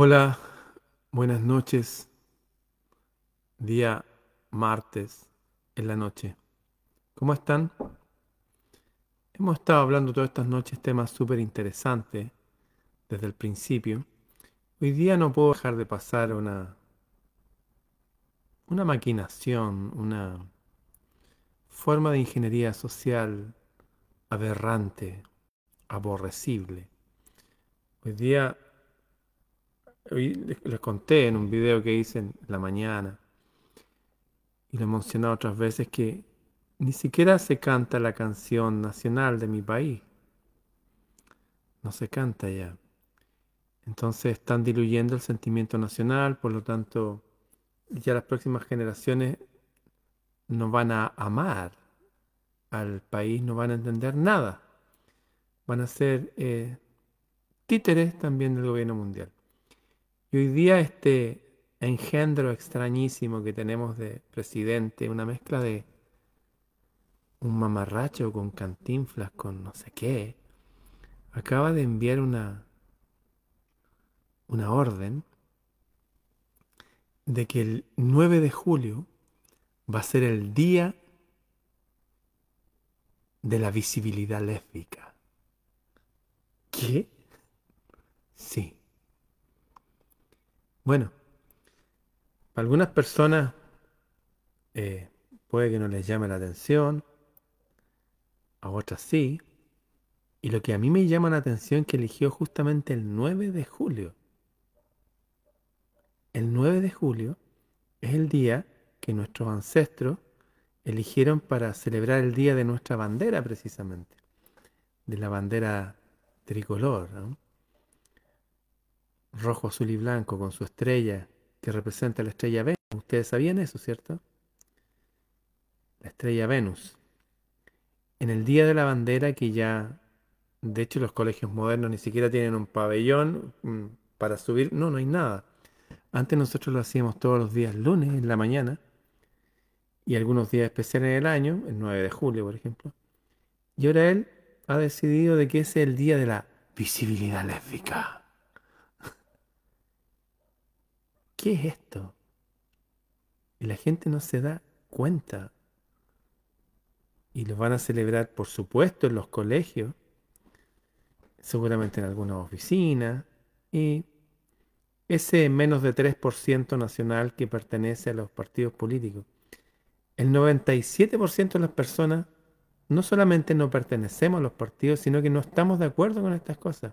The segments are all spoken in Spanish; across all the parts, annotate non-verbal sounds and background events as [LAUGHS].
Hola, buenas noches. Día martes en la noche. ¿Cómo están? Hemos estado hablando todas estas noches temas súper interesantes desde el principio. Hoy día no puedo dejar de pasar una, una maquinación, una forma de ingeniería social aberrante, aborrecible. Hoy día Les, conté en un video que hice en la mañana y lo he mencionado otras veces que ni siquiera se canta la canción nacional de mi país. No se canta ya. Entonces están diluyendo el sentimiento nacional, por lo tanto ya las próximas generaciones no van a amar al país, no van a entender nada. Van a ser eh, títeres también del gobierno mundial. Y hoy día este engendro extrañísimo que tenemos de presidente, una mezcla de un mamarracho con cantinflas, con no sé qué, acaba de enviar una, una orden de que el 9 de julio va a ser el día de la visibilidad lésbica. ¿Qué? Sí. Bueno, para algunas personas eh, puede que no les llame la atención, a otras sí. Y lo que a mí me llama la atención es que eligió justamente el 9 de julio. El 9 de julio es el día que nuestros ancestros eligieron para celebrar el día de nuestra bandera precisamente, de la bandera tricolor. Rojo, azul y blanco con su estrella que representa la estrella Venus. Ustedes sabían eso, ¿cierto? La estrella Venus. En el Día de la Bandera, que ya, de hecho los colegios modernos ni siquiera tienen un pabellón mm, para subir, no, no hay nada. Antes nosotros lo hacíamos todos los días lunes en la mañana y algunos días especiales en el año, el 9 de julio, por ejemplo. Y ahora él ha decidido de que ese es el día de la visibilidad lésbica. ¿Qué es esto? Y la gente no se da cuenta. Y lo van a celebrar, por supuesto, en los colegios, seguramente en algunas oficinas, y ese menos de 3% nacional que pertenece a los partidos políticos. El 97% de las personas no solamente no pertenecemos a los partidos, sino que no estamos de acuerdo con estas cosas.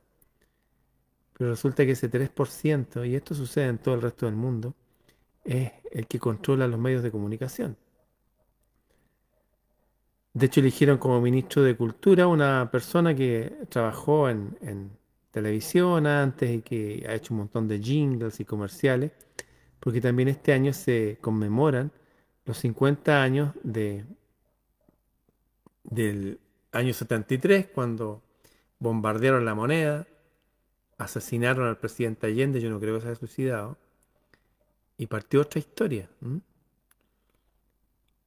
Pero resulta que ese 3%, y esto sucede en todo el resto del mundo, es el que controla los medios de comunicación. De hecho, eligieron como ministro de Cultura una persona que trabajó en, televisión antes y que ha hecho un montón de jingles y comerciales, porque también este año se conmemoran los 50 años de, del año 73, cuando bombardearon la moneda, asesinaron al presidente Allende, yo no creo que se haya suicidado, y partió otra historia.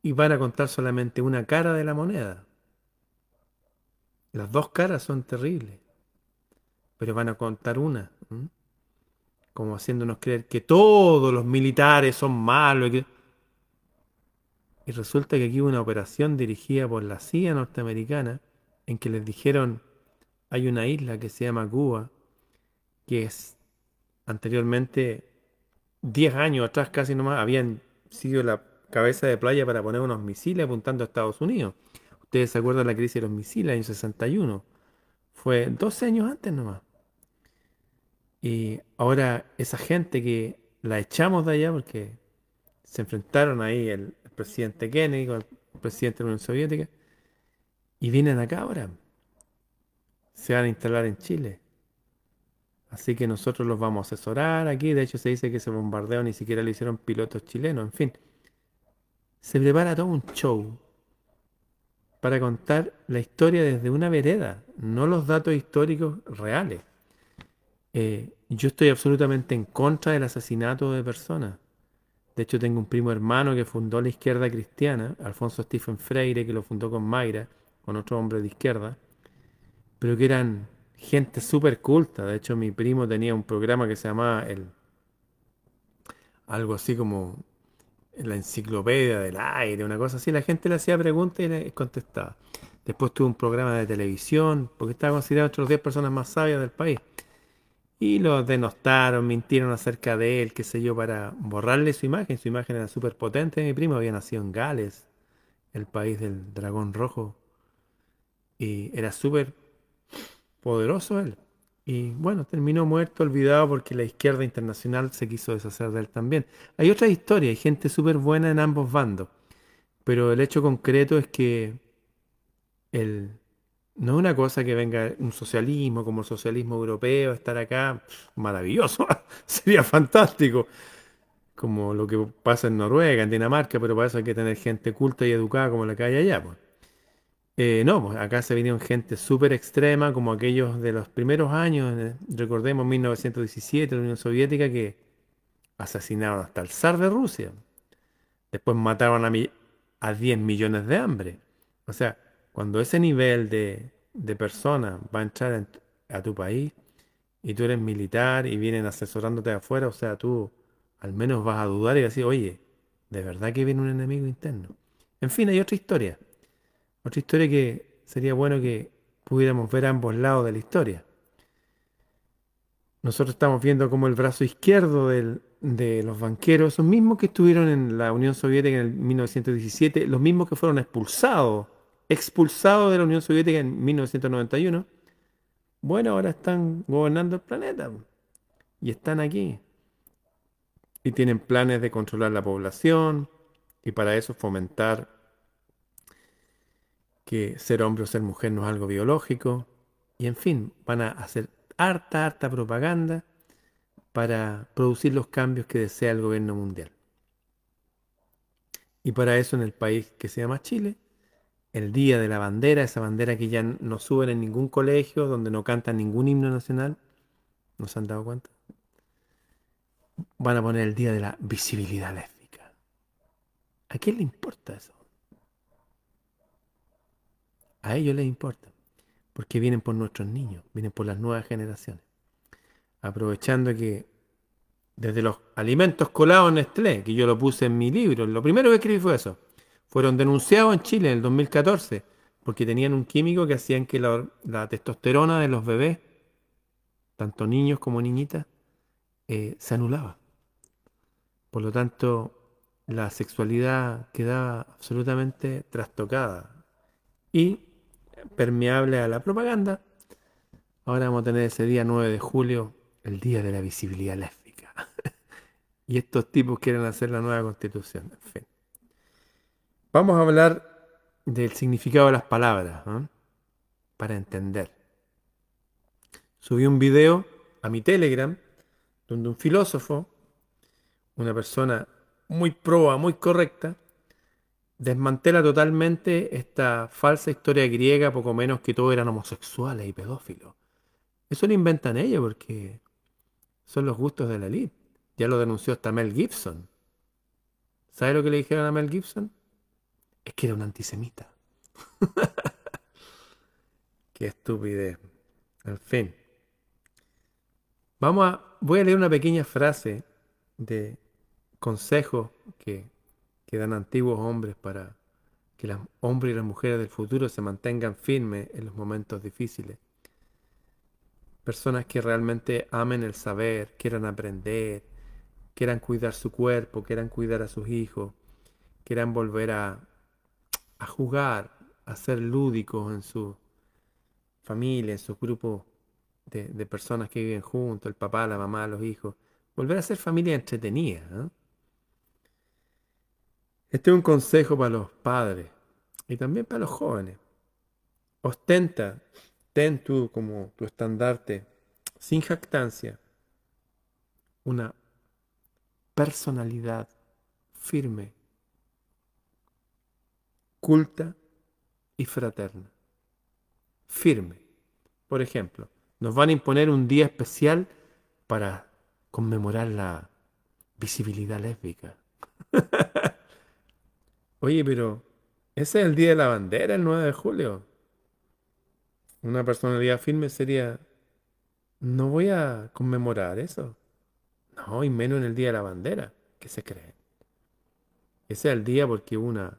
Y van a contar solamente una cara de la moneda. Las dos caras son terribles, pero van a contar una, como haciéndonos creer que todos los militares son malos. Y, y resulta que aquí hubo una operación dirigida por la CIA norteamericana en que les dijeron, hay una isla que se llama Cuba, que es anteriormente, 10 años atrás casi nomás, habían sido la cabeza de playa para poner unos misiles apuntando a Estados Unidos. Ustedes se acuerdan de la crisis de los misiles, año 61. Fue 12 años antes nomás. Y ahora esa gente que la echamos de allá porque se enfrentaron ahí el, el presidente Kennedy con el presidente de la Unión Soviética y vienen acá ahora. Se van a instalar en Chile. Así que nosotros los vamos a asesorar aquí. De hecho, se dice que ese bombardeo ni siquiera lo hicieron pilotos chilenos. En fin, se prepara todo un show para contar la historia desde una vereda, no los datos históricos reales. Eh, yo estoy absolutamente en contra del asesinato de personas. De hecho, tengo un primo hermano que fundó la izquierda cristiana, Alfonso Stephen Freire, que lo fundó con Mayra, con otro hombre de izquierda, pero que eran gente súper culta. De hecho, mi primo tenía un programa que se llamaba el, algo así como la enciclopedia del aire, una cosa así. La gente le hacía preguntas y le contestaba. Después tuvo un programa de televisión, porque estaba considerado entre las 10 personas más sabias del país. Y lo denostaron, mintieron acerca de él, qué sé yo, para borrarle su imagen. Su imagen era súper potente. Mi primo había nacido en Gales, el país del dragón rojo. Y era súper poderoso él. Y bueno, terminó muerto, olvidado, porque la izquierda internacional se quiso deshacer de él también. Hay otra historia, hay gente súper buena en ambos bandos. Pero el hecho concreto es que el, no es una cosa que venga un socialismo como el socialismo europeo, estar acá, maravilloso, [LAUGHS] sería fantástico. Como lo que pasa en Noruega, en Dinamarca, pero para eso hay que tener gente culta y educada como la que hay allá. Pues. Eh, no, pues acá se vinieron gente súper extrema, como aquellos de los primeros años, eh, recordemos 1917, la Unión Soviética, que asesinaron hasta el zar de Rusia. Después mataron a, a 10 millones de hambre. O sea, cuando ese nivel de, de personas va a entrar a tu país y tú eres militar y vienen asesorándote de afuera, o sea, tú al menos vas a dudar y decir, oye, ¿de verdad que viene un enemigo interno? En fin, hay otra historia. Otra historia que sería bueno que pudiéramos ver ambos lados de la historia. Nosotros estamos viendo como el brazo izquierdo de los banqueros, esos mismos que estuvieron en la Unión Soviética en el 1917, los mismos que fueron expulsados, expulsados de la Unión Soviética en 1991, bueno, ahora están gobernando el planeta y están aquí. Y tienen planes de controlar la población y para eso fomentar que ser hombre o ser mujer no es algo biológico. Y en fin, van a hacer harta, harta propaganda para producir los cambios que desea el gobierno mundial. Y para eso en el país que se llama Chile, el día de la bandera, esa bandera que ya no suben en ningún colegio, donde no cantan ningún himno nacional, ¿no se han dado cuenta? Van a poner el día de la visibilidad lésbica. ¿A quién le importa eso? A ellos les importa, porque vienen por nuestros niños, vienen por las nuevas generaciones. Aprovechando que desde los alimentos colados en Nestlé, que yo lo puse en mi libro, lo primero que escribí fue eso, fueron denunciados en Chile en el 2014 porque tenían un químico que hacían que la, testosterona de los bebés, tanto niños como niñitas, eh, se anulaba. Por lo tanto, la sexualidad quedaba absolutamente trastocada. Y permeable a la propaganda. Ahora vamos a tener ese día 9 de julio, el día de la visibilidad lésbica. [LAUGHS] y estos tipos quieren hacer la nueva constitución. En fin. Vamos a hablar del significado de las palabras, para entender. Subí un video a mi Telegram donde un filósofo, una persona muy proba, muy correcta, desmantela totalmente esta falsa historia griega, poco menos que todos eran homosexuales y pedófilos. Eso lo inventan ellos porque son los gustos de la elite. Ya lo denunció hasta Mel Gibson. ¿Sabe lo que le dijeron a Mel Gibson? Es que era un antisemita. [LAUGHS] Qué estupidez. En fin. Vamos a. Voy a leer una pequeña frase de consejo que que dan antiguos hombres para que los hombres y las mujeres del futuro se mantengan firmes en los momentos difíciles. Personas que realmente amen el saber, quieran aprender, quieran cuidar su cuerpo, quieran cuidar a sus hijos, quieran volver a, a jugar, a ser lúdicos en su familia, en su grupo de, personas que viven juntos, el papá, la mamá, los hijos. Volver a ser familia entretenida. ¿no? Este es un consejo para los padres y también para los jóvenes. Ostenta, ten tú como tu estandarte, sin jactancia, una personalidad firme, culta y fraterna. Firme. Por ejemplo, nos van a imponer un día especial para conmemorar la visibilidad lésbica. [LAUGHS] Oye, pero ese es el día de la bandera, el 9 de julio. Una personalidad firme sería no voy a conmemorar eso. No, y menos en el Día de la Bandera. ¿Qué se cree? Ese es el día porque hubo una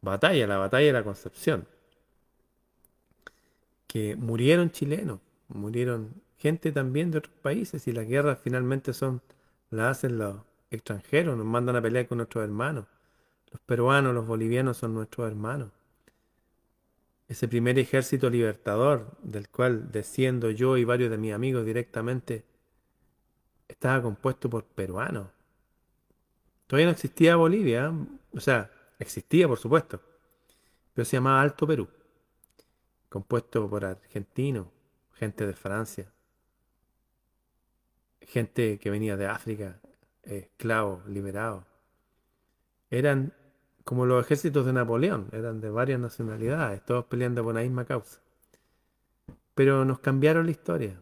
batalla, la batalla de la Concepción. Que murieron chilenos, murieron gente también de otros países y las guerras finalmente son, las hacen los extranjeros, nos mandan a pelear con nuestros hermanos. Los peruanos, los bolivianos son nuestros hermanos. Ese primer ejército libertador, del cual desciendo yo y varios de mis amigos directamente, estaba compuesto por peruanos. Todavía no existía Bolivia, ¿eh? o sea, existía por supuesto, pero se llamaba Alto Perú, compuesto por argentinos, gente de Francia, gente que venía de África, esclavos, liberados. Eran como los ejércitos de Napoleón, eran de varias nacionalidades, todos peleando por la misma causa. Pero nos cambiaron la historia.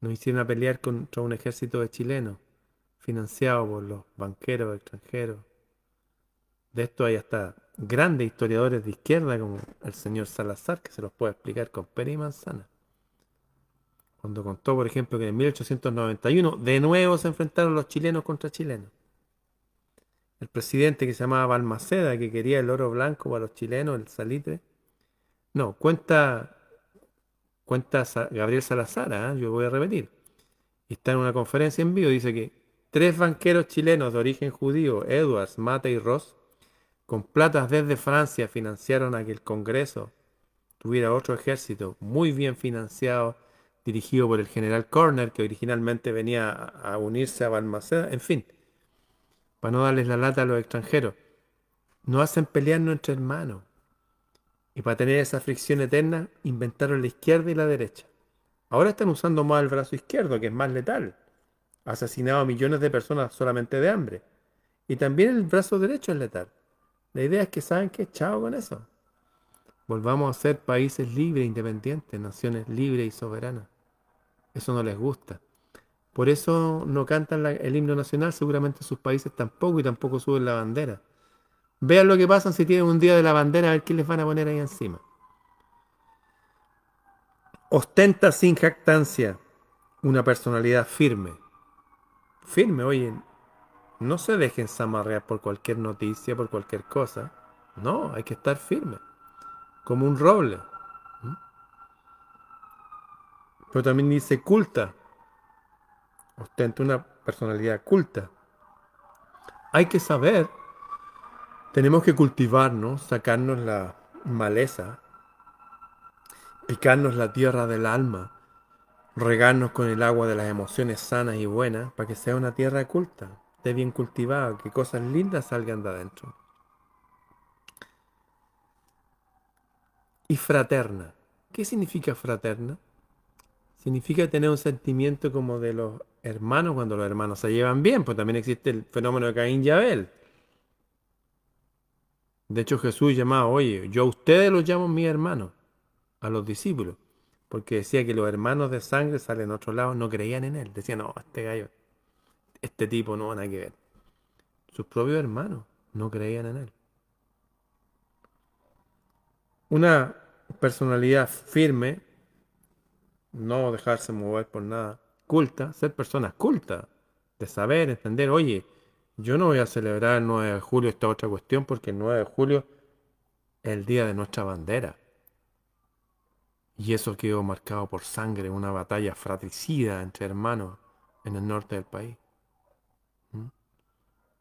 Nos hicieron a pelear contra un ejército de chilenos, financiado por los banqueros extranjeros. De esto hay hasta grandes historiadores de izquierda como el señor Salazar, que se los puede explicar con pera y manzana. Cuando contó, por ejemplo, que en 1891 de nuevo se enfrentaron los chilenos contra chilenos. El presidente que se llamaba Balmaceda, que quería el oro blanco para los chilenos, el salitre. No, cuenta, cuenta Gabriel Salazar, ¿ah? yo voy a repetir. Está en una conferencia en vivo, dice que tres banqueros chilenos de origen judío, Edwards, Mata y Ross, con platas desde Francia financiaron a que el Congreso tuviera otro ejército muy bien financiado dirigido por el general Corner, que originalmente venía a unirse a Balmaceda, en fin, para no darles la lata a los extranjeros. No hacen pelear entre hermanos. Y para tener esa fricción eterna, inventaron la izquierda y la derecha. Ahora están usando más el brazo izquierdo, que es más letal. Ha asesinado a millones de personas solamente de hambre. Y también el brazo derecho es letal. La idea es que saben que chao con eso. Volvamos a ser países libres, independientes, naciones libres y soberanas. Eso no les gusta. Por eso no cantan el himno nacional, seguramente sus países tampoco y tampoco suben la bandera. Vean lo que pasa si tienen un día de la bandera, a ver qué les van a poner ahí encima. Ostenta sin jactancia una personalidad firme. Firme, oye, no se dejen zamarrear por cualquier noticia, por cualquier cosa. No, hay que estar firme, como un roble. Pero también dice culta. Ostenta una personalidad culta. Hay que saber, tenemos que cultivarnos, sacarnos la maleza, picarnos la tierra del alma, regarnos con el agua de las emociones sanas y buenas para que sea una tierra culta, esté bien cultivada, que cosas lindas salgan de adentro. Y fraterna. ¿Qué significa fraterna? significa tener un sentimiento como de los hermanos cuando los hermanos se llevan bien, pues también existe el fenómeno de Caín y Abel. De hecho Jesús llamaba, oye, yo a ustedes los llamo mis hermanos, a los discípulos, porque decía que los hermanos de sangre salen a otro lado, no creían en él, decían, no, este gallo, este tipo no van a que ver. Sus propios hermanos no creían en él. Una personalidad firme no dejarse mover por nada, culta, ser personas cultas, de saber, entender, oye, yo no voy a celebrar el 9 de julio esta otra cuestión porque el 9 de julio es el día de nuestra bandera. Y eso quedó marcado por sangre, una batalla fratricida entre hermanos en el norte del país. ¿Mm?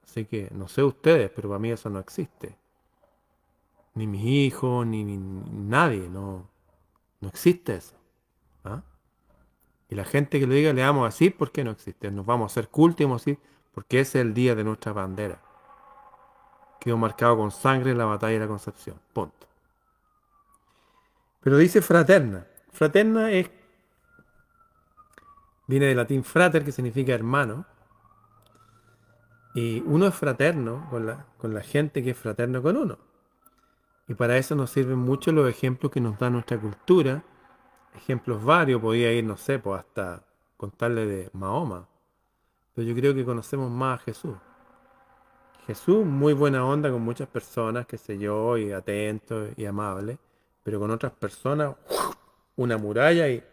Así que no sé ustedes, pero para mí eso no existe. Ni mis hijos, ni, ni nadie, no, no existe eso. ¿Ah? Y la gente que lo diga le vamos así porque no existe. Nos vamos a hacer culto y vamos a decir porque ese es el día de nuestra bandera. Quedó marcado con sangre en la batalla de la Concepción. Punto. Pero dice fraterna. Fraterna es. Viene del latín frater, que significa hermano. Y uno es fraterno con la, con la gente que es fraterno con uno. Y para eso nos sirven mucho los ejemplos que nos da nuestra cultura ejemplos varios, podía ir, no sé, pues hasta contarle de Mahoma. Pero yo creo que conocemos más a Jesús. Jesús, muy buena onda con muchas personas, que sé yo, y atento y amable, pero con otras personas, una muralla y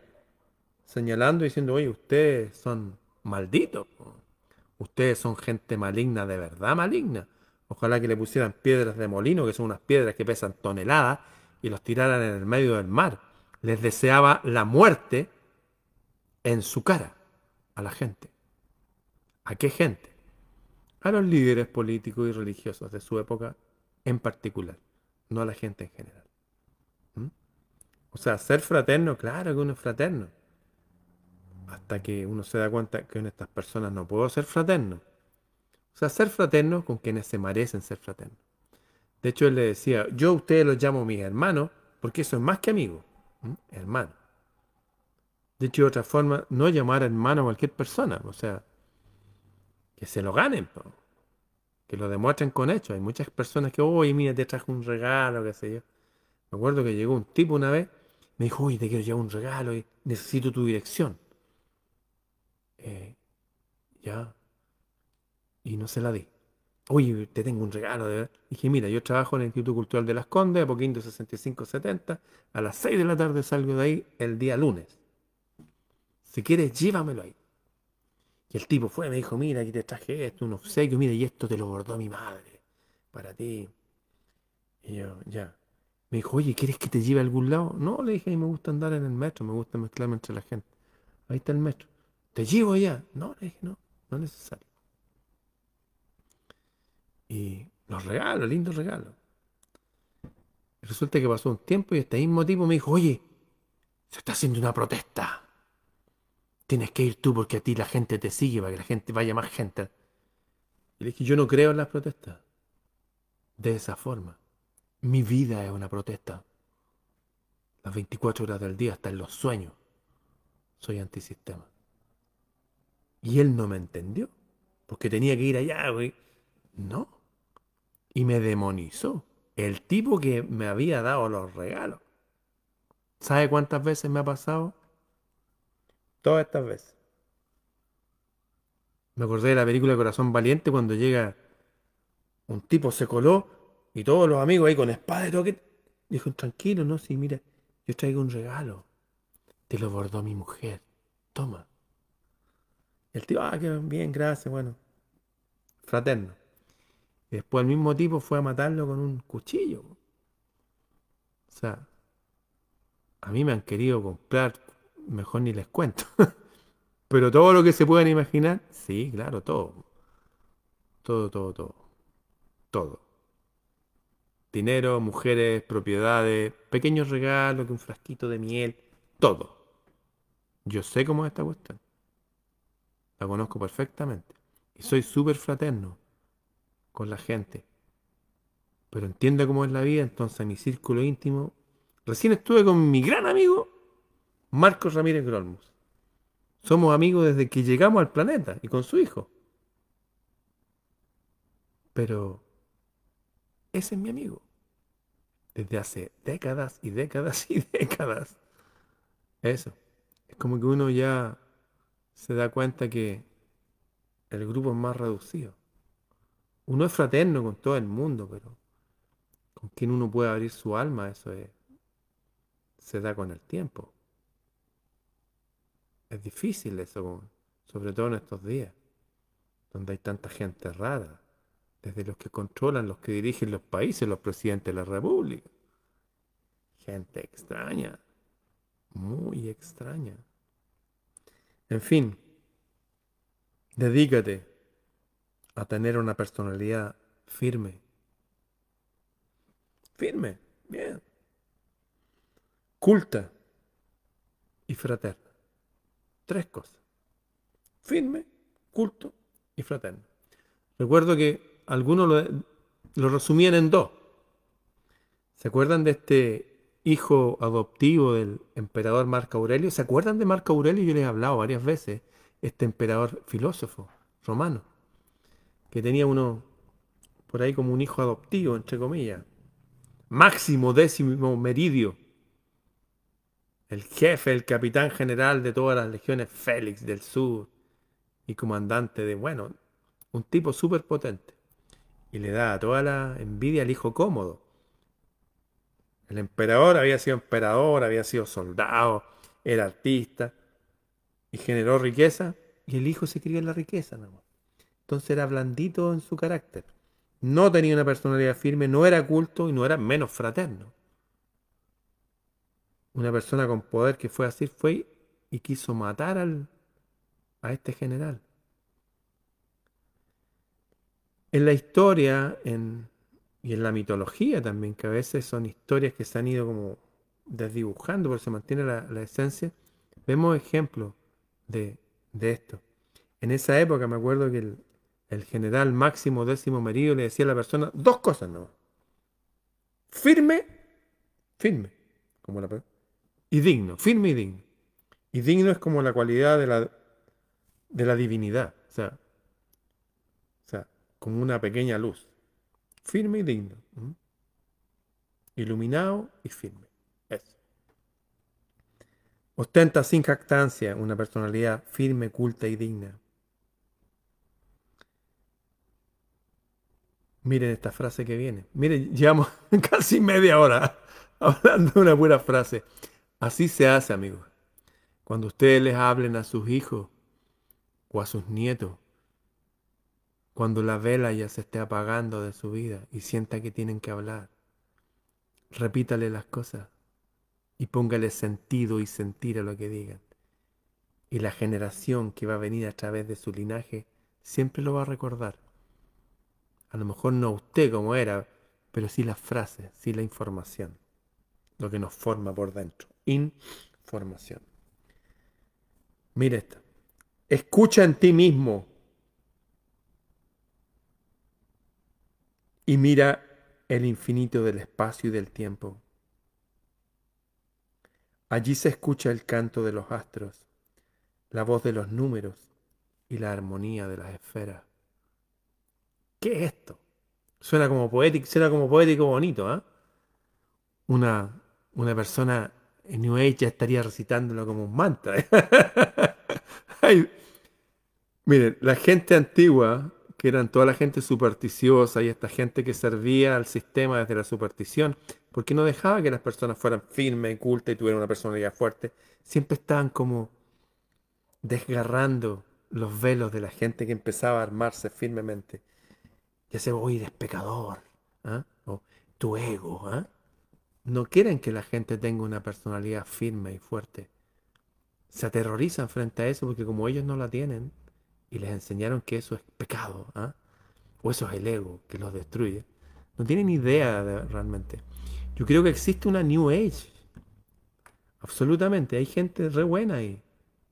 señalando y diciendo, oye, ustedes son malditos. Ustedes son gente maligna, de verdad maligna. Ojalá que le pusieran piedras de molino, que son unas piedras que pesan toneladas, y los tiraran en el medio del mar. Les deseaba la muerte en su cara a la gente. ¿A qué gente? A los líderes políticos y religiosos de su época en particular, no a la gente en general. ¿Mm? O sea, ser fraterno, claro que uno es fraterno. Hasta que uno se da cuenta que con estas personas no puedo ser fraterno. O sea, ser fraterno con quienes se merecen ser fraternos. De hecho, él le decía, yo a ustedes los llamo mis hermanos, porque eso es más que amigos, hermano. De hecho, de otra forma, no llamar hermano a cualquier persona, o sea, que se lo ganen, que lo demuestren con hechos. Hay muchas personas que, oye, mira, te traje un regalo, qué sé yo. Me acuerdo que llegó un tipo una vez, me dijo, oye, te quiero llevar un regalo y necesito tu dirección. Eh, ya. Y no se la di. Oye, te tengo un regalo, de verdad. Dije, mira, yo trabajo en el Instituto Cultural de Las Condes, Apoquindo 6570. A las 6 de la tarde salgo de ahí el día lunes. Si quieres, llévamelo ahí. Y el tipo fue, me dijo, mira, aquí te traje esto, un obsequio, mira, y esto te lo bordó mi madre, para ti. Y yo, ya. Me dijo, oye, ¿quieres que te lleve a algún lado? No, le dije, me gusta andar en el metro, me gusta mezclarme entre la gente. Ahí está el metro. ¿Te llevo allá? No, le dije, no, no es necesario. Y los regalos, lindos regalos. Resulta que pasó un tiempo y este mismo tipo me dijo, oye, se está haciendo una protesta. Tienes que ir tú porque a ti la gente te sigue para que la gente vaya más gente. Y le dije, yo no creo en las protestas. De esa forma. Mi vida es una protesta. Las 24 horas del día, hasta en los sueños. Soy antisistema. Y él no me entendió. Porque tenía que ir allá, güey. No. Y me demonizó. El tipo que me había dado los regalos. ¿Sabe cuántas veces me ha pasado? Todas estas veces. Me acordé de la película Corazón Valiente cuando llega un tipo, se coló y todos los amigos ahí con espada y todo. Dijo, tranquilo, no, sí, mira, yo traigo un regalo. Te lo bordó mi mujer. Toma. El tío, ah, qué bien, gracias, bueno. Fraterno. Después el mismo tipo fue a matarlo con un cuchillo. O sea, a mí me han querido comprar, mejor ni les cuento. [LAUGHS] Pero todo lo que se puedan imaginar, sí, claro, todo. Todo, todo, todo. Todo. Dinero, mujeres, propiedades, pequeños regalos, un frasquito de miel, todo. Yo sé cómo es esta cuestión. La conozco perfectamente. Y soy súper fraterno con la gente. Pero entiendo cómo es la vida, entonces mi círculo íntimo. Recién estuve con mi gran amigo Marcos Ramírez Grolmus. Somos amigos desde que llegamos al planeta y con su hijo. Pero ese es mi amigo. Desde hace décadas y décadas y [LAUGHS] décadas. Eso. Es como que uno ya se da cuenta que el grupo es más reducido. Uno es fraterno con todo el mundo, pero con quien uno puede abrir su alma, eso es, se da con el tiempo. Es difícil eso, sobre todo en estos días, donde hay tanta gente rara, desde los que controlan, los que dirigen los países, los presidentes de la República. Gente extraña, muy extraña. En fin, dedícate a tener una personalidad firme. Firme, bien. Culta y fraterna. Tres cosas. Firme, culto y fraterno. Recuerdo que algunos lo, resumían en dos. ¿Se acuerdan de este hijo adoptivo del emperador Marco Aurelio? ¿Se acuerdan de Marco Aurelio? Yo les he hablado varias veces. Este emperador filósofo romano que tenía uno por ahí como un hijo adoptivo, entre comillas. Máximo décimo meridio. El jefe, el capitán general de todas las legiones Félix del Sur y comandante de, bueno, un tipo súper potente. Y le da toda la envidia al hijo cómodo. El emperador había sido emperador, había sido soldado, era artista. y generó riqueza, y el hijo se crió en la riqueza. ¿no? Entonces era blandito en su carácter. No tenía una personalidad firme, no era culto y no era menos fraterno. Una persona con poder que fue así fue y quiso matar al, a este general. En la historia en, y en la mitología también, que a veces son historias que se han ido como desdibujando, porque se mantiene la, esencia, vemos ejemplos de, esto. En esa época me acuerdo que el, general Máximo Décimo Meridio le decía a la persona dos cosas no. Firme, firme, como la y digno, firme y digno. Y digno es como la cualidad de la, de la divinidad. O sea, como una pequeña luz. Firme y digno. Iluminado y firme. Eso. Ostenta sin jactancia una personalidad firme, culta y digna. Miren esta frase que viene. Miren, llevamos [LAUGHS] casi media hora [LAUGHS] hablando de una buena frase. Así se hace, amigos. Cuando ustedes les hablen a sus hijos o a sus nietos cuando la vela ya se esté apagando de su vida y sienta que tienen que hablar, repítale las cosas y póngale sentido y sentir a lo que digan. Y la generación que va a venir a través de su linaje siempre lo va a recordar. A lo mejor no usted como era, pero sí las frases, sí la información, lo que nos forma por dentro. Información. Mire esto. Escucha en ti mismo y mira el infinito del espacio y del tiempo. Allí se escucha el canto de los astros, la voz de los números y la armonía de las esferas. ¿Qué es esto? Suena como poético, suena como poético bonito, ¿ah? Una, una persona en New Age ya estaría recitándolo como un mantra. [LAUGHS] miren, la gente antigua que eran toda la gente supersticiosa y esta gente que servía al sistema desde la superstición, porque no dejaba que las personas fueran firmes, cultas y tuvieran una personalidad fuerte. Siempre estaban como desgarrando los velos de la gente que empezaba a armarse firmemente. Ya se oye, eres pecador, ¿ah? o tu ego. ¿ah? No quieren que la gente tenga una personalidad firme y fuerte. Se aterrorizan frente a eso porque como ellos no la tienen, y les enseñaron que eso es pecado, ¿ah? o eso es el ego que los destruye, no tienen idea de, realmente. Yo creo que existe una New Age. Absolutamente. Hay gente re buena y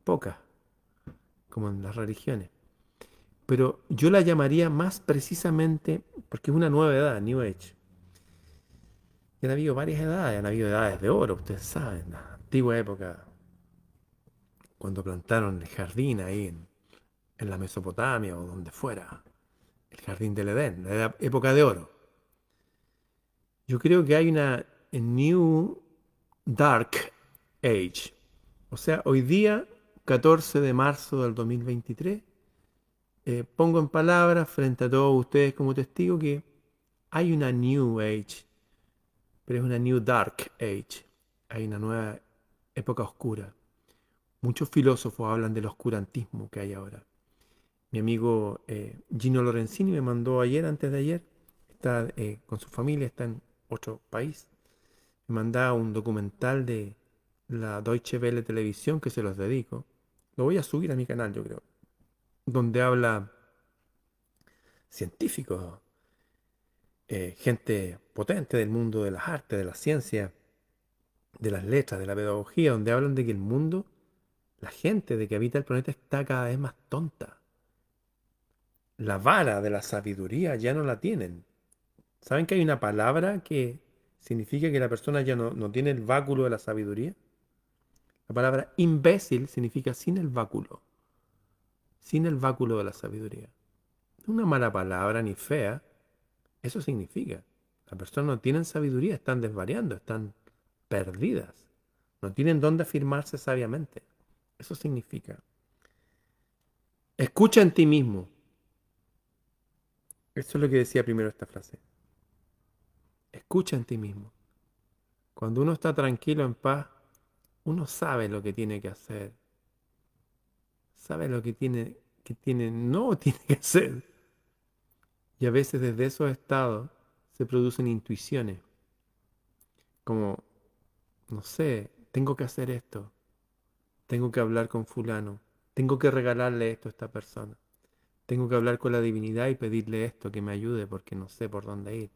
poca, como en las religiones. Pero yo la llamaría más precisamente porque es una nueva edad, New Age. Y han habido varias edades, han habido edades de oro, ustedes saben, la antigua época, cuando plantaron el jardín ahí en, en la Mesopotamia o donde fuera, el jardín del Edén, la época de oro. Yo creo que hay una New Dark Age. O sea, hoy día, 14 de marzo del 2023, eh, pongo en palabras frente a todos ustedes como testigo que hay una New Age, pero es una New Dark Age. Hay una nueva época oscura. Muchos filósofos hablan del oscurantismo que hay ahora. Mi amigo eh, Gino Lorenzini me mandó ayer, antes de ayer, está eh, con su familia, está en otro país. Me mandaba un documental de la Deutsche Welle Televisión que se los dedico. Lo voy a subir a mi canal, yo creo. Donde habla científicos, eh, gente potente del mundo de las artes, de la ciencia, de las letras, de la pedagogía, donde hablan de que el mundo, la gente de que habita el planeta está cada vez más tonta la vara de la sabiduría ya no la tienen. ¿Saben que hay una palabra que significa que la persona ya no, tiene el báculo de la sabiduría? La palabra imbécil significa sin el báculo. Sin el báculo de la sabiduría. Una mala palabra ni fea. Eso significa. Las personas no tienen sabiduría, están desvariando, están perdidas. No tienen dónde afirmarse sabiamente. Eso significa. Escucha en ti mismo. Eso es lo que decía primero esta frase. Escucha en ti mismo. Cuando uno está tranquilo, en paz, uno sabe lo que tiene que hacer. Sabe lo que tiene, que tiene, no [LAUGHS] tiene que hacer. Y a veces desde esos estados se producen intuiciones, como, no sé, tengo que hacer esto, tengo que hablar con fulano, tengo que regalarle esto a esta persona, tengo que hablar con la divinidad y pedirle esto, que me ayude porque no sé por dónde ir.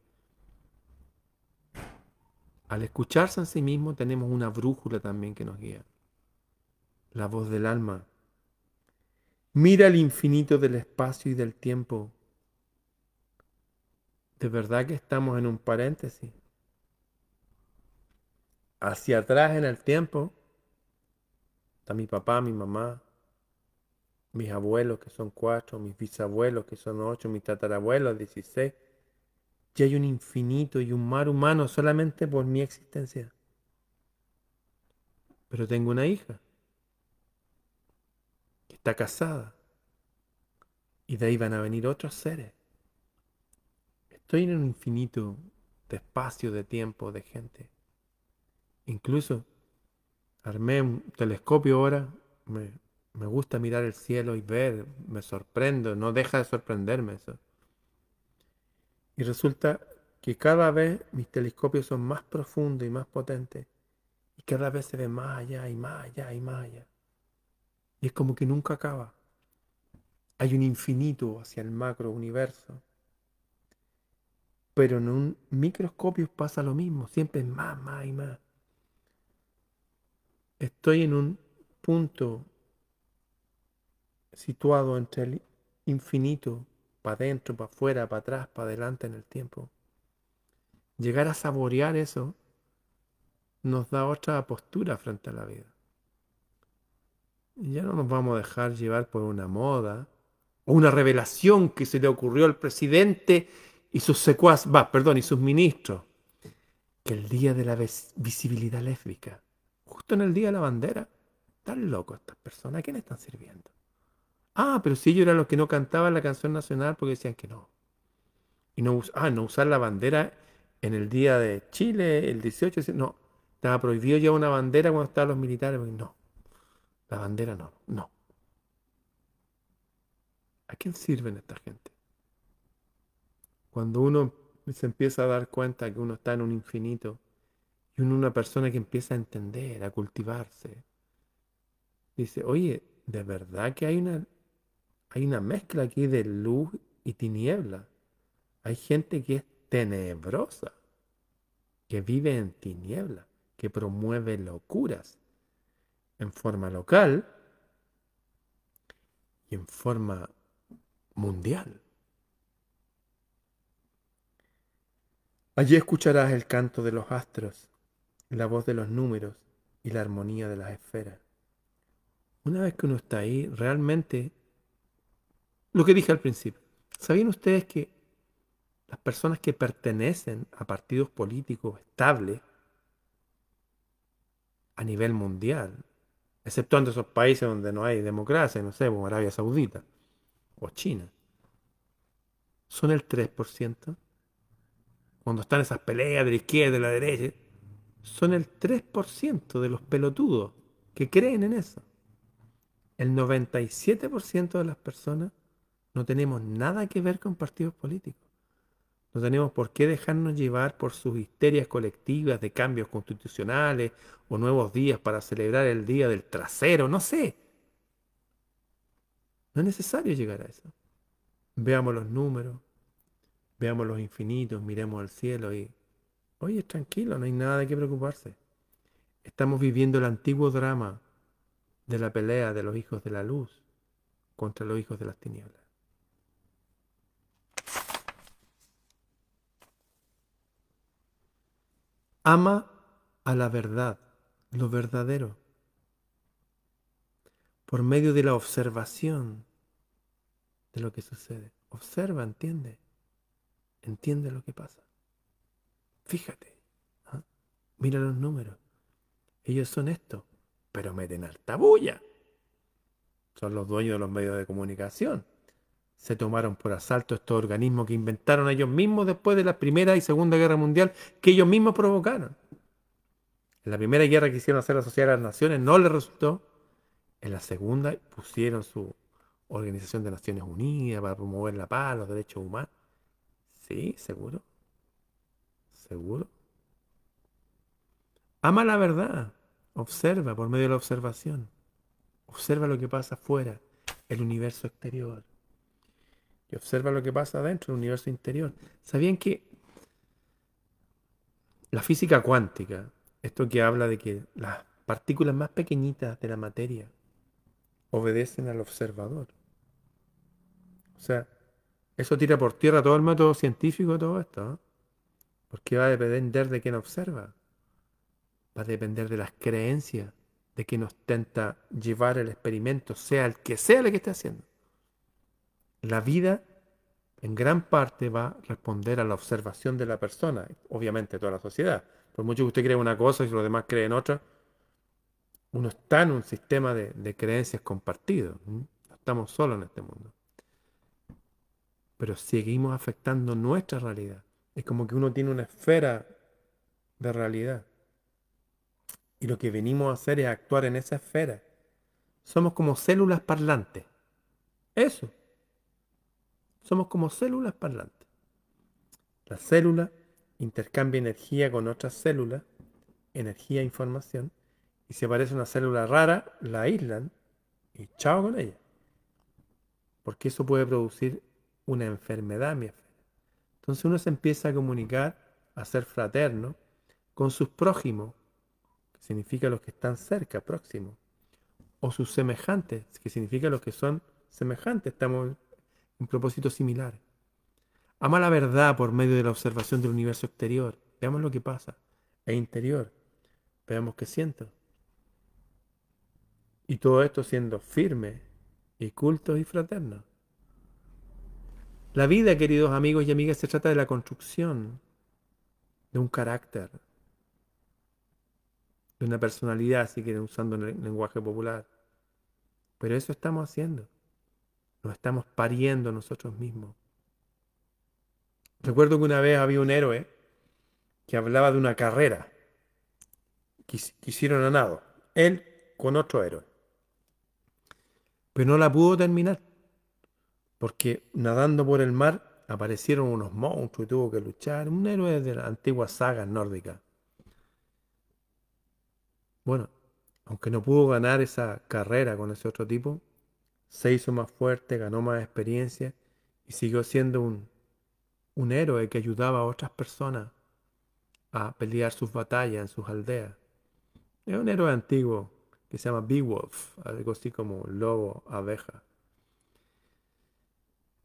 Al escucharse en sí mismo tenemos una brújula también que nos guía. La voz del alma. Mira el infinito del espacio y del tiempo. ¿De verdad que estamos en un paréntesis? Hacia atrás en el tiempo está mi papá, mi mamá, mis abuelos que son cuatro, mis bisabuelos que son ocho, mis tatarabuelos dieciséis y hay un infinito y un mar humano solamente por mi existencia. Pero tengo una hija está casada y de ahí van a venir otros seres. Estoy en un infinito de espacio, de tiempo, de gente. Incluso armé un telescopio ahora, me, me gusta mirar el cielo y ver, me sorprendo, no deja de sorprenderme eso. Y resulta que cada vez mis telescopios son más profundos y más potentes. Y cada vez se ve más allá y más allá y más allá. Y es como que nunca acaba. Hay un infinito hacia el macro universo. Pero en un microscopio pasa lo mismo. Siempre más, más y más. Estoy en un punto situado entre el infinito para adentro, para afuera, para atrás, para adelante en el tiempo. Llegar a saborear eso nos da otra postura frente a la vida. Ya no nos vamos a dejar llevar por una moda o una revelación que se le ocurrió al presidente y sus secuaces, va, perdón, y sus ministros, que el día de la visibilidad lésbica, justo en el día de la bandera, están locos estas personas, ¿a quién están sirviendo? Ah, pero si ellos eran los que no cantaban la canción nacional porque decían que no. Y no, ah, no usar la bandera en el día de Chile, el 18, no. Estaba prohibido llevar una bandera cuando estaban los militares. No, la bandera no, no. ¿A quién sirven esta gente? Cuando uno se empieza a dar cuenta que uno está en un infinito y uno una persona que empieza a entender, a cultivarse, dice, oye, ¿de verdad que hay una hay una mezcla aquí de luz y tiniebla. Hay gente que es tenebrosa, que vive en tiniebla, que promueve locuras en forma local y en forma mundial. Allí escucharás el canto de los astros, la voz de los números y la armonía de las esferas. Una vez que uno está ahí, realmente lo que dije al principio. ¿Sabían ustedes que las personas que pertenecen a partidos políticos estables a nivel mundial, exceptuando esos países donde no hay democracia, no sé, como Arabia Saudita o China, son el 3%. Cuando están esas peleas de la izquierda y de la derecha, son el 3% de los pelotudos que creen en eso. El 97% de las personas no tenemos nada que ver con partidos políticos. No tenemos por qué dejarnos llevar por sus histerias colectivas de cambios constitucionales o nuevos días para celebrar el día del trasero, no sé. No es necesario llegar a eso. Veamos los números, veamos los infinitos, miremos al cielo y, oye, tranquilo, no hay nada de qué preocuparse. Estamos viviendo el antiguo drama de la pelea de los hijos de la luz contra los hijos de las tinieblas. Ama a la verdad, lo verdadero, por medio de la observación de lo que sucede. Observa, entiende, entiende lo que pasa. Fíjate, ¿ah? mira los números. Ellos son esto, pero meten alta bulla. Son los dueños de los medios de comunicación se tomaron por asalto estos organismos que inventaron ellos mismos después de la Primera y Segunda Guerra Mundial, que ellos mismos provocaron. En la primera guerra que hicieron hacer la Sociedad de las Naciones no les resultó. En la segunda pusieron su Organización de Naciones Unidas para promover la paz, los derechos humanos. Sí, seguro. Seguro. Ama la verdad. Observa por medio de la observación. Observa lo que pasa afuera, el universo exterior. Y observa lo que pasa adentro, el universo interior. ¿Sabían que la física cuántica, esto que habla de que las partículas más pequeñitas de la materia obedecen al observador? O sea, eso tira por tierra todo el método científico todo esto. ¿eh? Porque va a depender de quién observa. Va a depender de las creencias de quien nos tenta llevar el experimento, sea el que sea el que esté haciendo. La vida en gran parte va a responder a la observación de la persona, obviamente toda la sociedad. Por mucho que usted cree una cosa y los demás creen otra, uno está en un sistema de, de creencias compartido. No estamos solos en este mundo pero seguimos afectando nuestra realidad. Es como que uno tiene una esfera de realidad. Y lo que venimos a hacer es actuar en esa esfera. Somos como células parlantes. Eso. Somos como células parlantes. La célula intercambia energía con otras células, energía e información, y si aparece una célula rara, la aíslan y chao con ella. Porque eso puede producir una enfermedad, mi Entonces uno se empieza a comunicar, a ser fraterno, con sus prójimos, que significa los que están cerca, próximos, o sus semejantes, que significa los que son semejantes, estamos en propósitos similares. Ama la verdad por medio de la observación del universo exterior. Veamos lo que pasa. E interior. Veamos qué siento. Y todo esto siendo firme y culto y fraterno. La vida, queridos amigos y amigas, se trata de la construcción de un carácter, de una personalidad, si quieren, usando el lenguaje popular. Pero eso estamos haciendo. Nos estamos pariendo nosotros mismos. Recuerdo que una vez había un héroe que hablaba de una carrera que hicieron a nado. Él con otro héroe. Pero no la pudo terminar porque nadando por el mar aparecieron unos monstruos y tuvo que luchar. Un héroe de la antigua saga nórdica. Bueno, aunque no pudo ganar esa carrera con ese otro tipo, se hizo más fuerte, ganó más experiencia y siguió siendo un, un héroe que ayudaba a otras personas a pelear sus batallas en sus aldeas. Es un héroe antiguo que se llama Beowulf, algo así como lobo, abeja.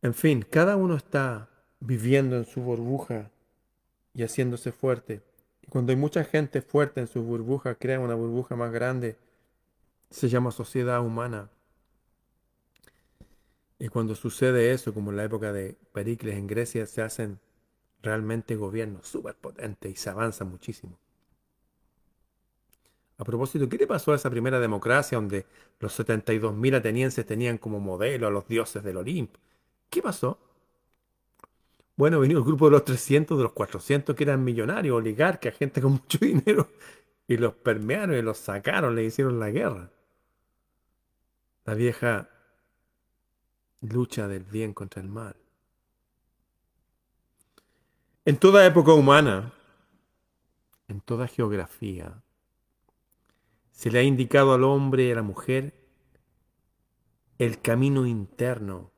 En fin, cada uno está viviendo en su burbuja y haciéndose fuerte. Y cuando hay mucha gente fuerte en su burbuja, crea una burbuja más grande, se llama sociedad humana. Y cuando sucede eso, como en la época de Pericles en Grecia, se hacen realmente gobiernos súper potentes y se avanza muchísimo. A propósito, ¿qué le pasó a esa primera democracia donde los 72.000 atenienses tenían como modelo a los dioses del Olimpo? ¿Qué pasó? Bueno, vino el grupo de los 300, de los 400 que eran millonarios, oligarcas, gente con mucho [LAUGHS] dinero, y los permearon y los sacaron, le hicieron la guerra. La vieja lucha del bien contra el mal. En toda época humana, en toda geografía, se le ha indicado al hombre y a la mujer el camino interno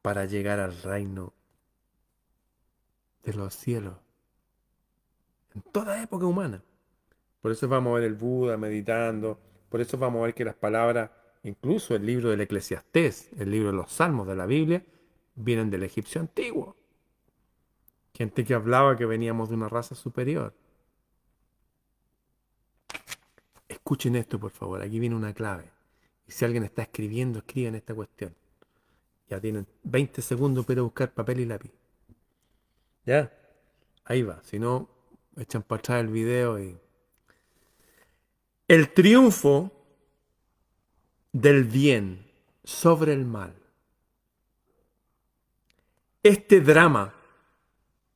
para llegar al reino de los cielos. En toda época humana. Por eso vamos a ver el Buda meditando, por eso vamos a ver que las palabras, incluso el libro del Eclesiastés, el libro de los Salmos de la Biblia, vienen del egipcio antiguo. Gente que hablaba que veníamos de una raza superior. Escuchen esto, por favor. Aquí viene una clave. Y si alguien está escribiendo, escriban esta cuestión. Ya tienen 20 segundos para buscar papel y lápiz. ¿Ya? Ahí va. Si no, echan para atrás el video y... El triunfo del bien sobre el mal. Este drama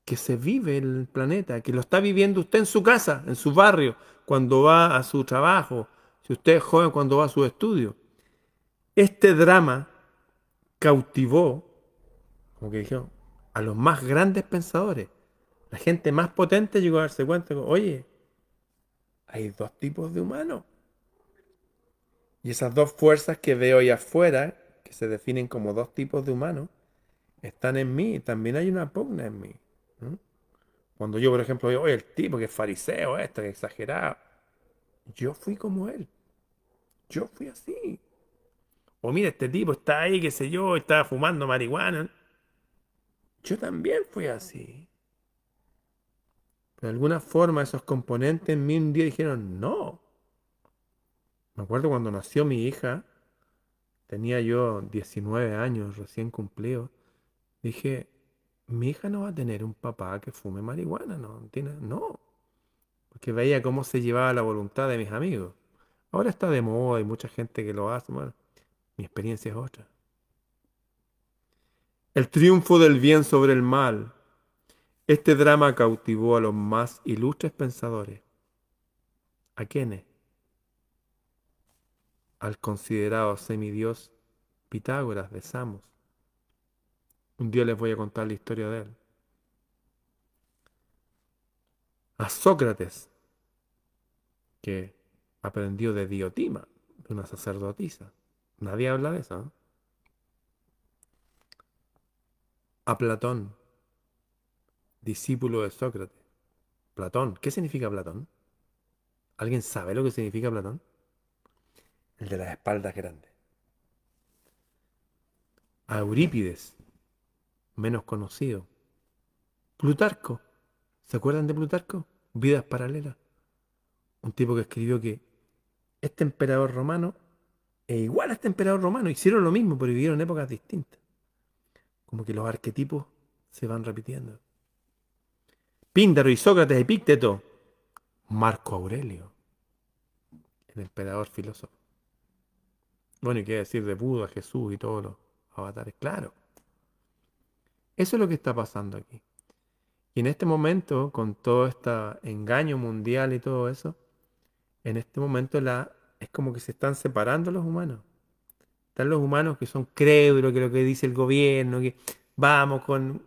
que se vive en el planeta, que lo está viviendo usted en su casa, en su barrio, cuando va a su trabajo, Si usted es joven cuando va a su estudio. Este drama cautivó, como que dijeron, a los más grandes pensadores. La gente más potente llegó a darse cuenta, oye, hay dos tipos de humanos. Y esas dos fuerzas que veo ahí afuera, que se definen como dos tipos de humanos, están en mí. También hay una pugna en mí. Cuando yo, por ejemplo, digo, oye, el tipo que es fariseo, esto, que es exagerado. Yo fui como él. Yo fui así. O mira, este tipo está ahí, qué sé yo, está fumando marihuana. Yo también fui así. de alguna forma esos componentes en mí un día dijeron, no. Me acuerdo cuando nació mi hija, tenía yo 19 años recién cumplido, dije, mi hija no va a tener un papá que fume marihuana, no, tiene, no. Porque veía cómo se llevaba la voluntad de mis amigos. Ahora está de moda, hay mucha gente que lo hace, mi experiencia es otra. El triunfo del bien sobre el mal. Este drama cautivó a los más ilustres pensadores. ¿A quiénes? Al considerado semidios Pitágoras de Samos. Un día les voy a contar la historia de él. A Sócrates, que aprendió de Diotima, de una sacerdotisa. Nadie habla de eso. A Platón, discípulo de Sócrates. Platón, ¿qué significa Platón? ¿Alguien sabe lo que significa Platón? El de las espaldas grandes. A Eurípides, menos conocido. Plutarco, ¿se acuerdan de Plutarco? Vidas paralelas. Un tipo que escribió que este emperador romano e igual a este emperador romano. Hicieron lo mismo, pero vivieron épocas distintas. Como que los arquetipos se van repitiendo. Píndaro y Sócrates, Epícteto, Marco Aurelio, el emperador filósofo. Bueno, y qué decir de Buda, Jesús y todos los avatares, claro. Eso es lo que está pasando aquí. Y en este momento, con todo este engaño mundial y todo eso, en este momento la es como que se están separando los humanos. Están los humanos que son crédulos, que lo que dice el gobierno, que vamos con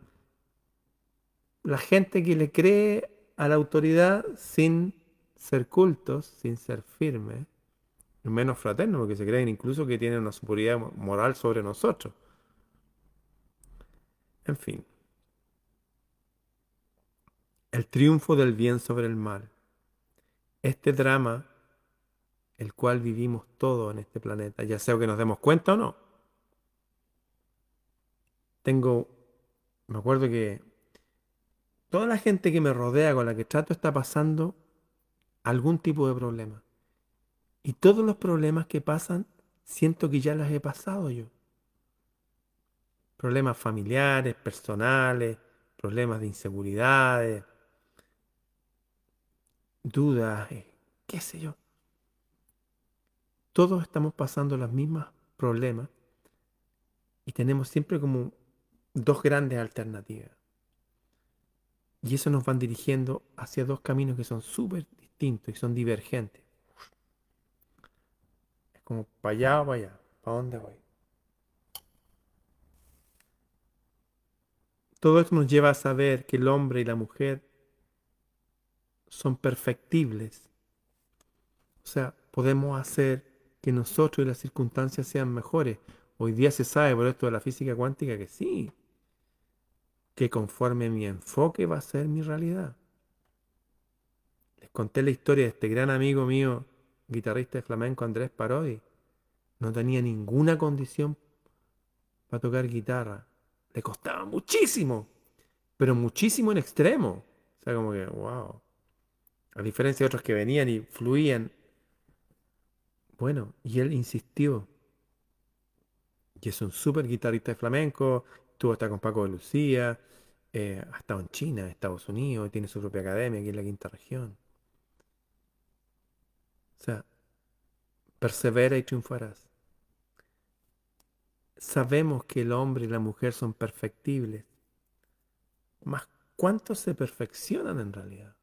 la gente que le cree a la autoridad sin ser cultos, sin ser firmes, menos fraternos, porque se creen incluso que tienen una superioridad moral sobre nosotros. En fin. El triunfo del bien sobre el mal. Este drama el cual vivimos todos en este planeta, ya sea que nos demos cuenta o no. Tengo, me acuerdo que toda la gente que me rodea, con la que trato, está pasando algún tipo de problema. Y todos los problemas que pasan, siento que ya los he pasado yo. Problemas familiares, personales, problemas de inseguridades, dudas, eh, qué sé yo. Todos estamos pasando los mismos problemas y tenemos siempre como dos grandes alternativas. Y eso nos van dirigiendo hacia dos caminos que son súper distintos y son divergentes. Como para allá o para allá. ¿Para dónde voy? Todo esto nos lleva a saber que el hombre y la mujer son perfectibles. O sea, podemos hacer que nosotros y las circunstancias sean mejores. Hoy día se sabe por esto de la física cuántica que sí, que conforme mi enfoque va a ser mi realidad. Les conté la historia de este gran amigo mío, guitarrista de flamenco Andrés Parodi. No tenía ninguna condición para tocar guitarra. Le costaba muchísimo, pero muchísimo en extremo. O sea, como que, wow. A diferencia de otros que venían y fluían bueno, y él insistió. Y es un súper guitarrista de flamenco, estuvo hasta con Paco de Lucía, eh, ha estado en China, Estados Unidos, tiene su propia academia aquí en la quinta región. O sea, persevera y triunfarás. Sabemos que el hombre y la mujer son perfectibles. Más, ¿cuántos se perfeccionan en realidad?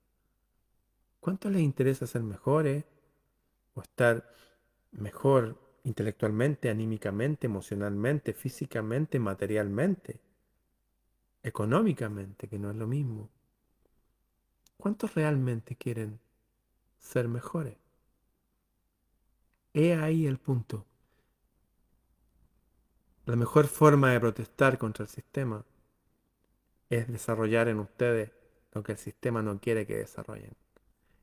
¿Cuántos les interesa ser mejores o estar mejor intelectualmente, anímicamente, emocionalmente, físicamente, materialmente, económicamente, que no es lo mismo. ¿Cuántos realmente quieren ser mejores? He ahí el punto. La mejor forma de protestar contra el sistema es desarrollar en ustedes lo que el sistema no quiere que desarrollen.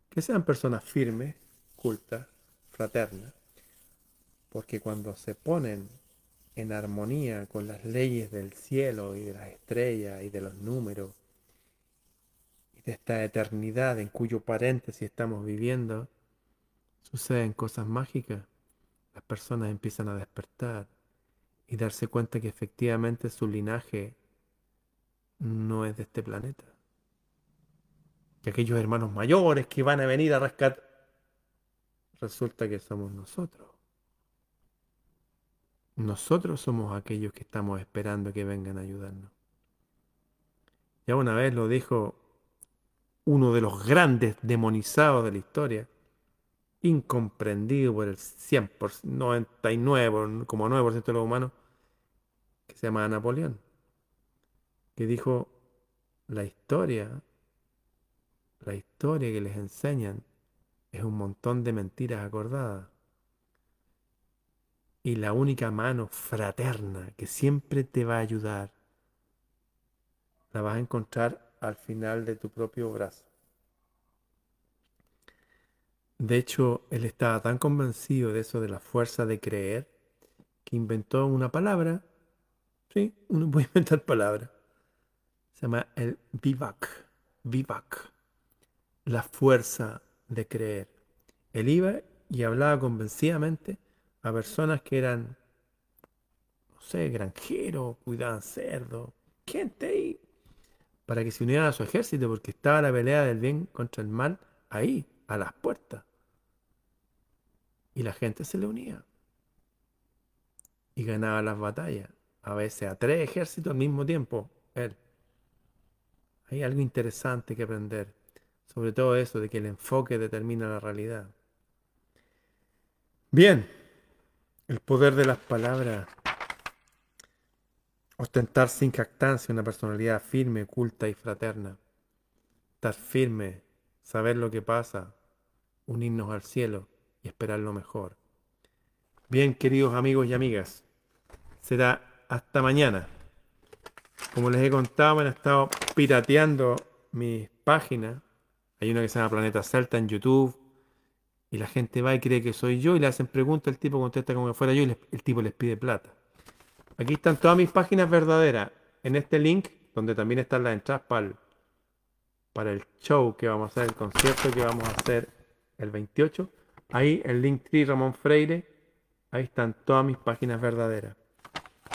Que sean personas firmes, cultas, fraternas, porque cuando se ponen en armonía con las leyes del cielo y de las estrellas y de los números y de esta eternidad en cuyo paréntesis estamos viviendo, suceden cosas mágicas. Las personas empiezan a despertar y darse cuenta que efectivamente su linaje no es de este planeta. Que aquellos hermanos mayores que van a venir a rescatar, resulta que somos nosotros. Nosotros somos aquellos que estamos esperando que vengan a ayudarnos. Ya una vez lo dijo uno de los grandes demonizados de la historia, incomprendido por el 100%, 99,9% de los humanos, que se llama Napoleón, que dijo, la historia, la historia que les enseñan es un montón de mentiras acordadas. Y la única mano fraterna que siempre te va a ayudar, la vas a encontrar al final de tu propio brazo. De hecho, él estaba tan convencido de eso de la fuerza de creer que inventó una palabra. Sí, uno puede [LAUGHS] inventar palabras. Se llama el vivac. Vivac. La fuerza de creer. Él iba y hablaba convencidamente a personas que eran, no sé, granjeros, cuidaban cerdos, gente ahí, para que se unieran a su ejército, porque estaba la pelea del bien contra el mal ahí, a las puertas. Y la gente se le unía. Y ganaba las batallas. A veces a tres ejércitos al mismo tiempo. Él. Hay algo interesante que aprender. Sobre todo eso de que el enfoque determina la realidad. Bien. El poder de las palabras. Ostentar sin jactancia una personalidad firme, culta y fraterna. Estar firme, saber lo que pasa, unirnos al cielo esperar lo mejor. Bien, queridos amigos y amigas, será hasta mañana. Como les he contado, me han estado pirateando mis páginas. Hay una que se llama Planeta Celta en YouTube. Y la gente va y cree que soy yo y le hacen preguntas, el tipo contesta como que fuera yo y el tipo les pide plata. Aquí están todas mis páginas verdaderas. En este link, donde también están las entradas para el, para el show que vamos a hacer, el concierto que vamos a hacer el 28. Ahí el link Linktree Ramón Freire. Ahí están todas mis páginas verdaderas.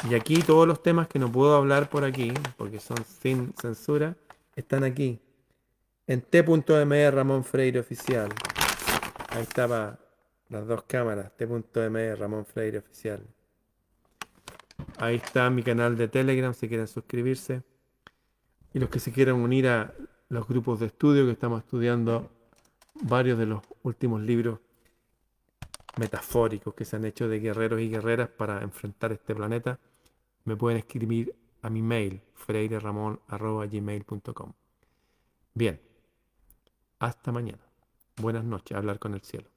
Y aquí todos los temas que no puedo hablar por aquí, porque son sin censura, están aquí. En t.me Ramón Freire Oficial. Ahí estaba las dos cámaras. T.me Ramón Freire Oficial. Ahí está mi canal de Telegram si quieren suscribirse. Y los que se quieran unir a los grupos de estudio que estamos estudiando varios de los últimos libros metafóricos que se han hecho de guerreros y guerreras para enfrentar este planeta, me pueden escribir a mi mail, freireramon.gmail.com. Bien, hasta mañana. Buenas noches, hablar con el cielo.